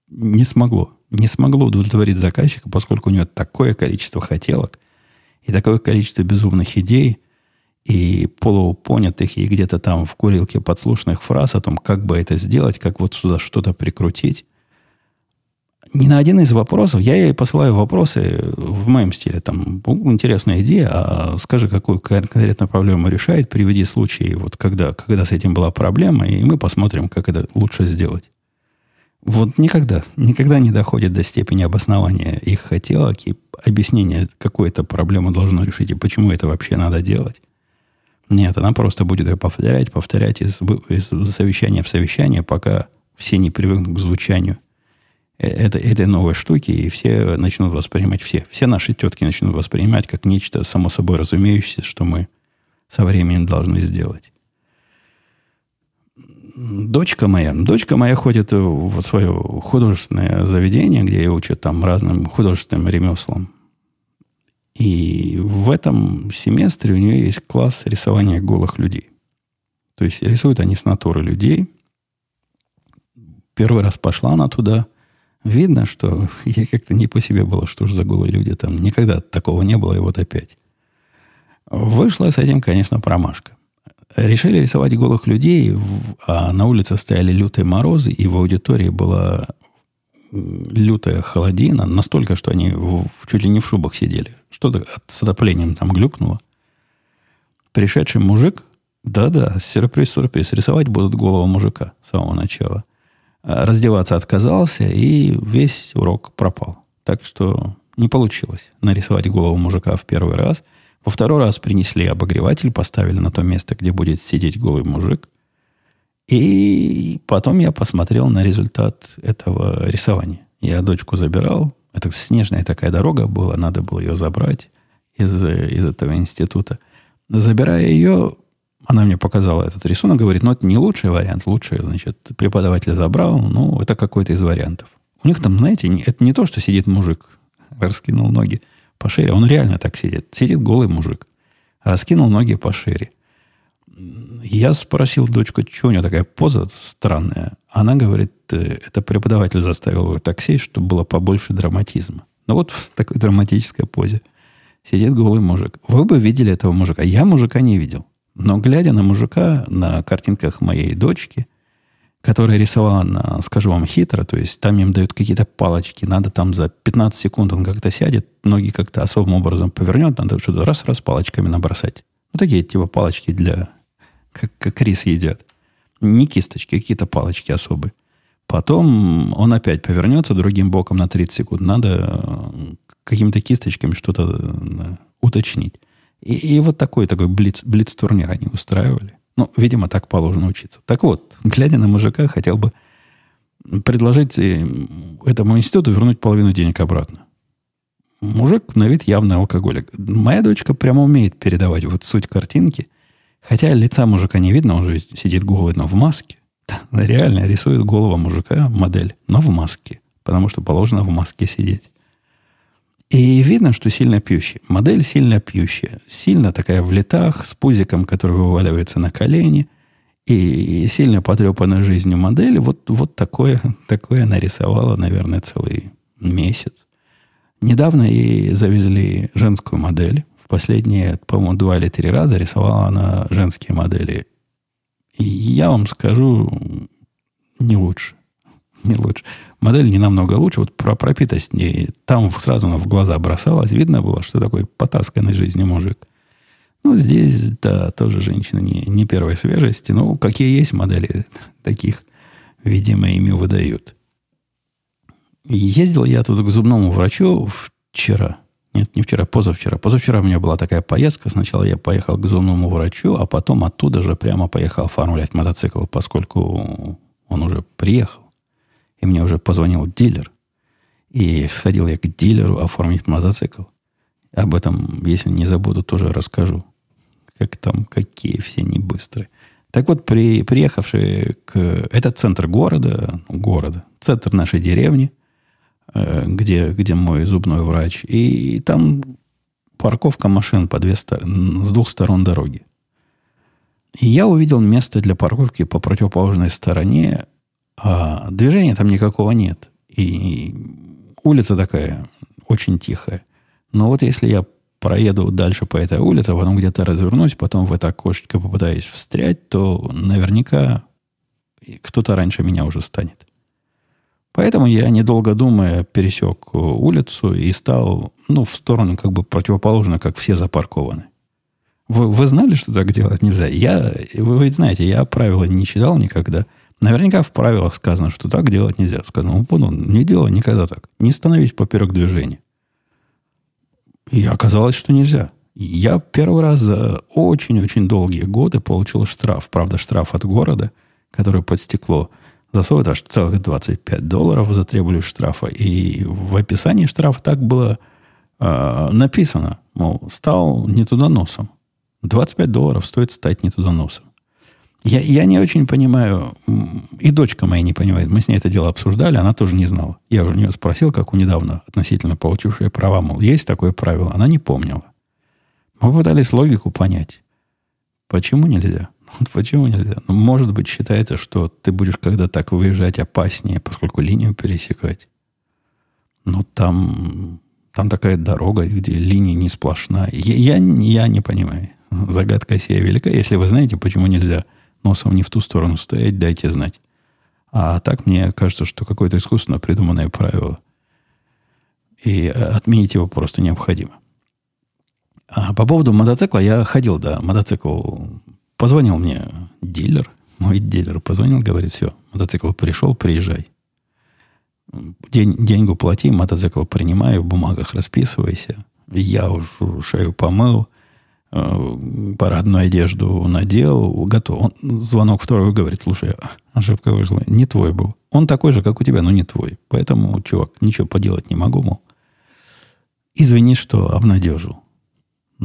не смогло. Не смогло удовлетворить заказчика, поскольку у него такое количество хотелок и такое количество безумных идей, и полупонятых, и где-то там в курилке подслушанных фраз о том, как бы это сделать, как вот сюда что-то прикрутить. Ни на один из вопросов, я ей посылаю вопросы в моем стиле, там, интересная идея, а скажи, какую конкретно проблему решает, приведи случай, вот когда, когда с этим была проблема, и мы посмотрим, как это лучше сделать. Вот никогда, никогда не доходит до степени обоснования их хотелок и объяснения, какую это проблему должно решить и почему это вообще надо делать. Нет, она просто будет ее повторять, повторять из, из совещания в совещание, пока все не привыкнут к звучанию э, этой, этой новой штуки, и все начнут воспринимать, все, все наши тетки начнут воспринимать как нечто само собой разумеющееся, что мы со временем должны сделать. Дочка моя, дочка моя ходит в свое художественное заведение, где ее учат там разным художественным ремеслам. И в этом семестре у нее есть класс рисования голых людей. То есть рисуют они с натуры людей. Первый раз пошла она туда. Видно, что ей как-то не по себе было, что же за голые люди там. Никогда такого не было, и вот опять. Вышла с этим, конечно, промашка. Решили рисовать голых людей, а на улице стояли лютые морозы, и в аудитории была лютая холодина, настолько, что они чуть ли не в шубах сидели. Что-то с отоплением там глюкнуло. Пришедший мужик, да-да, сюрприз-сюрприз, рисовать будут голову мужика с самого начала. А раздеваться отказался, и весь урок пропал. Так что не получилось нарисовать голову мужика в первый раз. Во второй раз принесли обогреватель, поставили на то место, где будет сидеть голый мужик. И потом я посмотрел на результат этого рисования. Я дочку забирал. Это снежная такая дорога была, надо было ее забрать из, из этого института. Забирая ее, она мне показала этот рисунок, говорит, ну, это не лучший вариант, лучший, значит, преподаватель забрал, ну, это какой-то из вариантов. У них там, знаете, это не то, что сидит мужик, раскинул ноги пошире, он реально так сидит. Сидит голый мужик, раскинул ноги пошире. Я спросил дочку, что у нее такая поза странная. Она говорит, «Э, это преподаватель заставил его так сесть, чтобы было побольше драматизма. Ну вот в такой драматической позе сидит голый мужик. Вы бы видели этого мужика. Я мужика не видел. Но глядя на мужика на картинках моей дочки, которая рисовала, на, скажу вам, хитро, то есть там им дают какие-то палочки, надо там за 15 секунд он как-то сядет, ноги как-то особым образом повернет, надо что-то раз-раз палочками набросать. Ну, такие типа палочки для как, как рис едят. Не кисточки, а какие-то палочки особые. Потом он опять повернется другим боком на 30 секунд. Надо э, какими-то кисточками что-то э, уточнить. И, и вот такой такой блиц, блиц-турнир они устраивали. Ну, видимо, так положено учиться. Так вот, глядя на мужика, хотел бы предложить э, этому институту вернуть половину денег обратно. Мужик на вид явный алкоголик. Моя дочка прямо умеет передавать вот суть картинки. Хотя лица мужика не видно, он же сидит голый, но в маске. Реально рисует голова мужика модель, но в маске. Потому что положено в маске сидеть. И видно, что сильно пьющий. Модель сильно пьющая. Сильно такая в летах, с пузиком, который вываливается на колени. И сильно потрепанная жизнью модель. Вот, вот такое, такое она рисовала, наверное, целый месяц. Недавно ей завезли женскую модель. В последние, по-моему, два или три раза рисовала она женские модели. И я вам скажу, не лучше. Не лучше. Модель не намного лучше. Вот про пропитость не, там сразу она в глаза бросалась. Видно было, что такой потасканный жизни мужик. Ну, здесь, да, тоже женщина не, не первой свежести. Ну, какие есть модели, таких, видимо, ими выдают. Ездил я тут к зубному врачу вчера. Нет, не вчера, позавчера. Позавчера у меня была такая поездка. Сначала я поехал к зубному врачу, а потом оттуда же прямо поехал оформлять мотоцикл, поскольку он уже приехал. И мне уже позвонил дилер. И сходил я к дилеру оформить мотоцикл. Об этом, если не забуду, тоже расскажу. Как там, какие все не быстрые. Так вот, при, приехавший к... Это центр города, города, центр нашей деревни, где, где мой зубной врач. И там парковка машин по две с двух сторон дороги. И я увидел место для парковки по противоположной стороне, а движения там никакого нет. И улица такая очень тихая. Но вот если я проеду дальше по этой улице, а потом где-то развернусь, потом в это окошечко попытаюсь встрять, то наверняка кто-то раньше меня уже станет. Поэтому я, недолго думая, пересек улицу и стал ну, в сторону как бы противоположно, как все запаркованы. Вы, вы знали, что так делать нельзя? Я, вы ведь знаете, я правила не читал никогда. Наверняка в правилах сказано, что так делать нельзя. Сказано, ну, понял, не делай никогда так. Не становись поперек движения. И оказалось, что нельзя. Я первый раз за очень-очень долгие годы получил штраф. Правда, штраф от города, который под стекло засовывает аж целых 25 долларов затребовали штрафа. И в описании штрафа так было э, написано, мол, стал не туда носом. 25 долларов стоит стать не туда носом. Я, я не очень понимаю, и дочка моя не понимает. Мы с ней это дело обсуждали, она тоже не знала. Я у нее спросил, как у недавно относительно получившей права, мол, есть такое правило. Она не помнила. Мы пытались логику понять. Почему нельзя? Вот почему нельзя? Ну, может быть, считается, что ты будешь когда так выезжать опаснее, поскольку линию пересекать. Но там, там такая дорога, где линия не сплошная. Я, я, я не понимаю. Загадка сия велика. Если вы знаете, почему нельзя носом не в ту сторону стоять, дайте знать. А так мне кажется, что какое-то искусственно придуманное правило. И отменить его просто необходимо. А по поводу мотоцикла, я ходил, да, мотоцикл. Позвонил мне дилер, мой дилер позвонил, говорит, все, мотоцикл пришел, приезжай. День, деньгу плати, мотоцикл принимаю, в бумагах расписывайся. Я уж шею помыл, Э, парадную одежду надел, готов. Он, звонок второй говорит, слушай, ошибка вышла, не твой был. Он такой же, как у тебя, но не твой. Поэтому, чувак, ничего поделать не могу, мол. Извини, что обнадежил.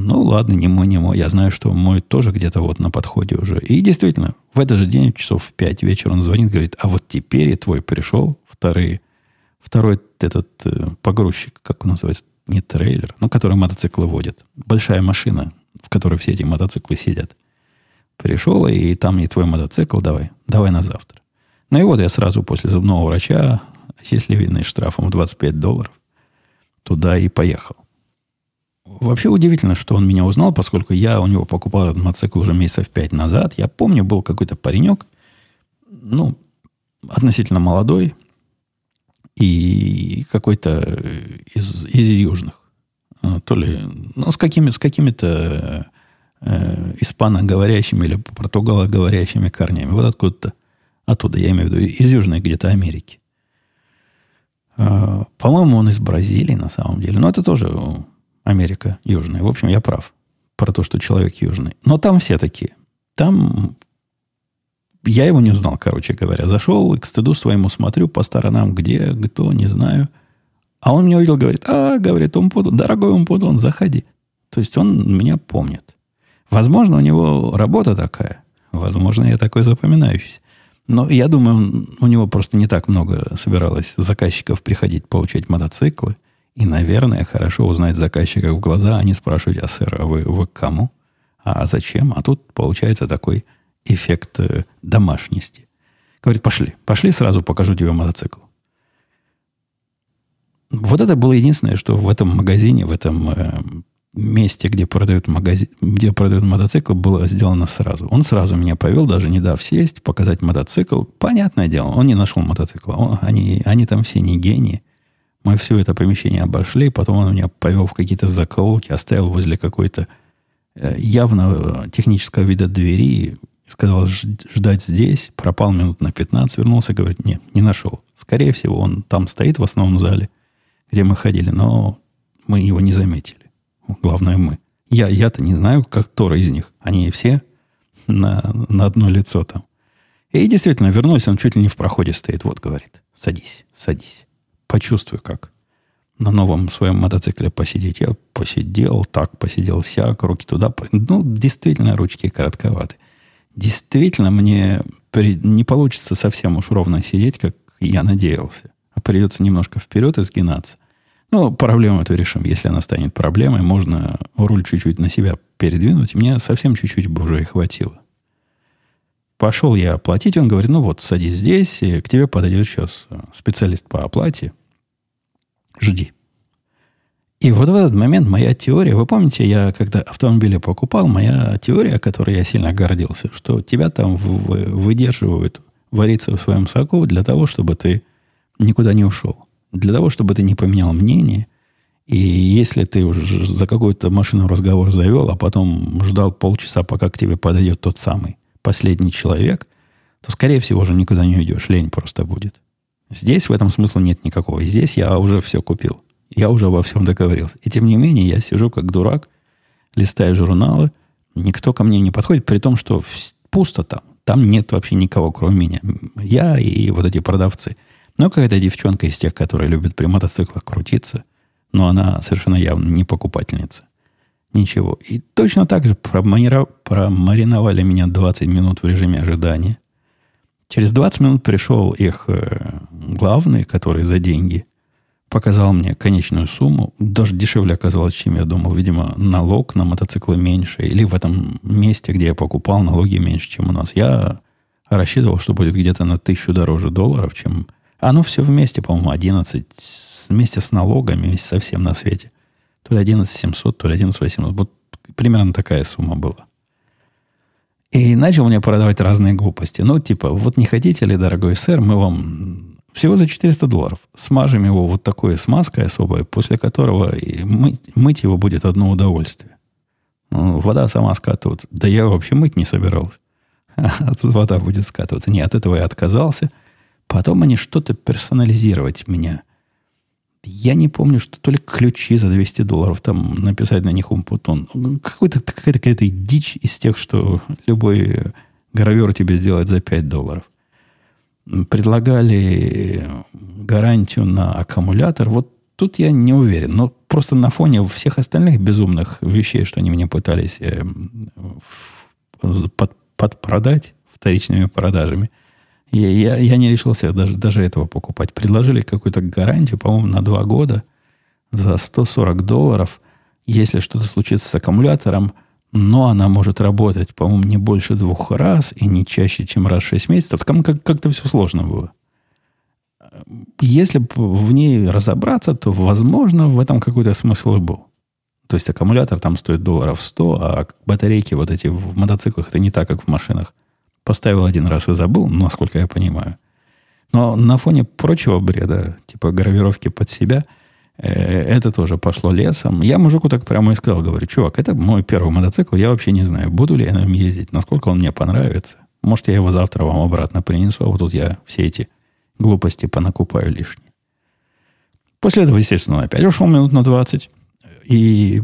Ну, ладно, не мой, не мой. Я знаю, что мой тоже где-то вот на подходе уже. И действительно, в этот же день, часов в пять вечера, он звонит, говорит, а вот теперь и твой пришел, вторые, второй этот э, погрузчик, как он называется, не трейлер, но который мотоциклы водит. Большая машина, в которой все эти мотоциклы сидят. Пришел, и там не твой мотоцикл, давай, давай на завтра. Ну и вот я сразу после зубного врача, счастливенный штрафом 25 долларов, туда и поехал. Вообще удивительно, что он меня узнал, поскольку я у него покупал этот мотоцикл уже месяцев пять назад. Я помню, был какой-то паренек, ну, относительно молодой, и какой-то из, из южных. Э, то ли ну, с, какими, с какими-то э, испаноговорящими или португалоговорящими корнями. Вот откуда-то оттуда, я имею в виду, из Южной где-то Америки. Э, по-моему, он из Бразилии на самом деле. Но это тоже Америка Южная. В общем, я прав про то, что человек южный. Но там все такие. Там я его не узнал, короче говоря. Зашел к стыду своему смотрю по сторонам, где, кто, не знаю. А он меня увидел, говорит, а, говорит, Умпутун, дорогой Умпутун, заходи. То есть он меня помнит. Возможно, у него работа такая. Возможно, я такой запоминающийся. Но я думаю, у него просто не так много собиралось заказчиков приходить получать мотоциклы. И, наверное, хорошо узнать заказчика в глаза, а не спрашивать, а сэр, а вы, вы к кому? А зачем? А тут получается такой эффект э, домашности. Говорит, пошли, пошли, сразу покажу тебе мотоцикл. Вот это было единственное, что в этом магазине, в этом э, месте, где продают, магазин, где продают мотоцикл, было сделано сразу. Он сразу меня повел, даже не дав сесть, показать мотоцикл. Понятное дело, он не нашел мотоцикла. Он, они, они там все не гении. Мы все это помещение обошли, потом он меня повел в какие-то закоулки, оставил возле какой-то э, явно э, технического вида двери, сказал ждать здесь, пропал минут на 15, вернулся, говорит, нет, не нашел. Скорее всего, он там стоит в основном зале, где мы ходили, но мы его не заметили. Главное, мы. Я, я-то не знаю, который из них. Они все на, на одно лицо там. И действительно, вернулся, он чуть ли не в проходе стоит. Вот, говорит, садись, садись. Почувствуй, как на новом своем мотоцикле посидеть. Я посидел так, посидел сяк, руки туда. Ну, действительно, ручки коротковаты. Действительно, мне не получится совсем уж ровно сидеть, как я надеялся. А придется немножко вперед изгинаться. Ну, проблему эту решим. Если она станет проблемой, можно руль чуть-чуть на себя передвинуть. Мне совсем чуть-чуть бы уже и хватило. Пошел я оплатить. Он говорит, ну вот, садись здесь, и к тебе подойдет сейчас специалист по оплате. Жди. И вот в этот момент моя теория, вы помните, я когда автомобили покупал, моя теория, которой я сильно гордился, что тебя там выдерживают вариться в своем соку для того, чтобы ты никуда не ушел для того, чтобы ты не поменял мнение. И если ты уже за какую-то машину разговор завел, а потом ждал полчаса, пока к тебе подойдет тот самый последний человек, то, скорее всего, уже никуда не уйдешь. Лень просто будет. Здесь в этом смысла нет никакого. Здесь я уже все купил. Я уже во всем договорился. И тем не менее, я сижу как дурак, листаю журналы, никто ко мне не подходит, при том, что пусто там. Там нет вообще никого, кроме меня. Я и вот эти продавцы – но какая-то девчонка из тех, которые любят при мотоциклах крутиться, но она совершенно явно не покупательница. Ничего. И точно так же промариновали меня 20 минут в режиме ожидания. Через 20 минут пришел их э, главный, который за деньги показал мне конечную сумму. Даже дешевле оказалось, чем я думал. Видимо, налог на мотоциклы меньше. Или в этом месте, где я покупал, налоги меньше, чем у нас. Я рассчитывал, что будет где-то на тысячу дороже долларов, чем оно все вместе, по-моему, 11, вместе с налогами, вместе со всем на свете. То ли 11 700, то ли 11 800. Вот примерно такая сумма была. И начал мне продавать разные глупости. Ну, типа, вот не хотите ли, дорогой сэр, мы вам всего за 400 долларов смажем его вот такой смазкой особой, после которого мыть, мыть его будет одно удовольствие. Ну, вода сама скатывается. Да я вообще мыть не собирался. Вода будет скатываться. Не, от этого я отказался – Потом они что-то персонализировать меня. Я не помню, что то ли ключи за 200 долларов там написать на них умпутон. Какой-то, какая-то, какая-то дичь из тех, что любой гравер тебе сделает за 5 долларов. Предлагали гарантию на аккумулятор. Вот тут я не уверен. Но просто на фоне всех остальных безумных вещей, что они мне пытались э, под, подпродать вторичными продажами, я, я, я не решился даже, даже этого покупать. Предложили какую-то гарантию, по-моему, на два года за 140 долларов. Если что-то случится с аккумулятором, но она может работать, по-моему, не больше двух раз и не чаще, чем раз в 6 месяцев. Там как- как-то все сложно было. Если в ней разобраться, то, возможно, в этом какой-то смысл и был. То есть аккумулятор там стоит долларов 100, а батарейки вот эти в мотоциклах это не так, как в машинах. Поставил один раз и забыл, насколько я понимаю. Но на фоне прочего бреда, типа гравировки под себя, э, это тоже пошло лесом. Я мужику так прямо и сказал, говорю, чувак, это мой первый мотоцикл, я вообще не знаю, буду ли я на нем ездить, насколько он мне понравится. Может, я его завтра вам обратно принесу, а вот тут я все эти глупости понакупаю лишние. После этого, естественно, он опять ушел минут на 20. И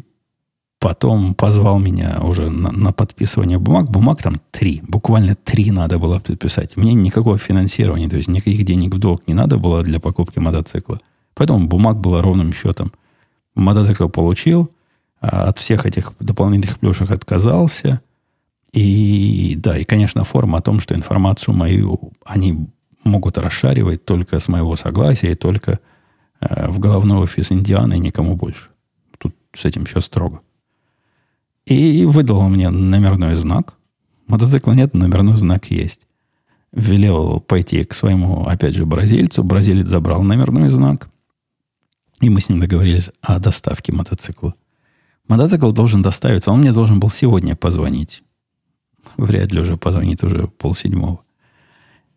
Потом позвал меня уже на, на подписывание бумаг. Бумаг там три. Буквально три надо было подписать. Мне никакого финансирования, то есть никаких денег в долг не надо было для покупки мотоцикла. Поэтому бумаг было ровным счетом. Мотоцикл получил, а от всех этих дополнительных плюшек отказался. И да, и, конечно, форма о том, что информацию мою они могут расшаривать только с моего согласия и только э, в головной офис Индианы и никому больше. Тут с этим все строго. И выдал мне номерной знак. Мотоцикла нет, номерной знак есть. Велел пойти к своему, опять же, бразильцу. Бразилец забрал номерной знак. И мы с ним договорились о доставке мотоцикла. Мотоцикл должен доставиться. Он мне должен был сегодня позвонить. Вряд ли уже позвонит уже полседьмого.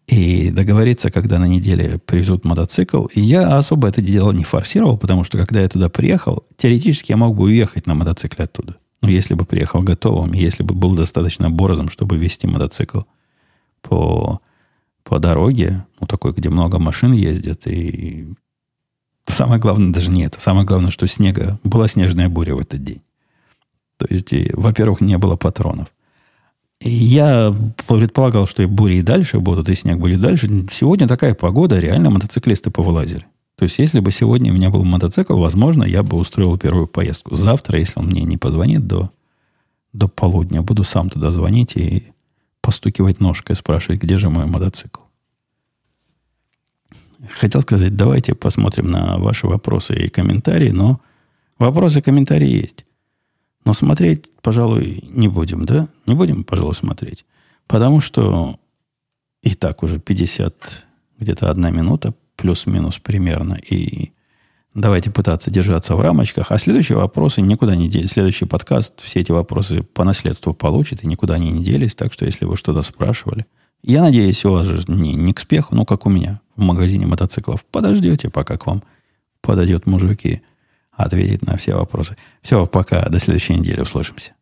И договориться, когда на неделе привезут мотоцикл. И я особо это дело не форсировал, потому что когда я туда приехал, теоретически я мог бы уехать на мотоцикле оттуда. Ну, если бы приехал готовым, если бы был достаточно борзым, чтобы вести мотоцикл по, по дороге, ну, такой, где много машин ездят, и самое главное даже не это. Самое главное, что снега, была снежная буря в этот день. То есть, во-первых, не было патронов. И я предполагал, что и бури и дальше будут, и снег будет дальше. Сегодня такая погода, реально мотоциклисты повылазили. То есть, если бы сегодня у меня был мотоцикл, возможно, я бы устроил первую поездку. Завтра, если он мне не позвонит до, до полудня, буду сам туда звонить и постукивать ножкой, спрашивать, где же мой мотоцикл. Хотел сказать, давайте посмотрим на ваши вопросы и комментарии, но вопросы и комментарии есть. Но смотреть, пожалуй, не будем, да? Не будем, пожалуй, смотреть. Потому что и так уже 50, где-то одна минута плюс-минус примерно. И давайте пытаться держаться в рамочках. А следующие вопросы никуда не делись. Следующий подкаст все эти вопросы по наследству получит, и никуда они не делись. Так что, если вы что-то спрашивали, я надеюсь, у вас же не, не к спеху, ну, как у меня в магазине мотоциклов. Подождете, пока к вам подойдет мужики ответить на все вопросы. Все, пока. До следующей недели. Услышимся.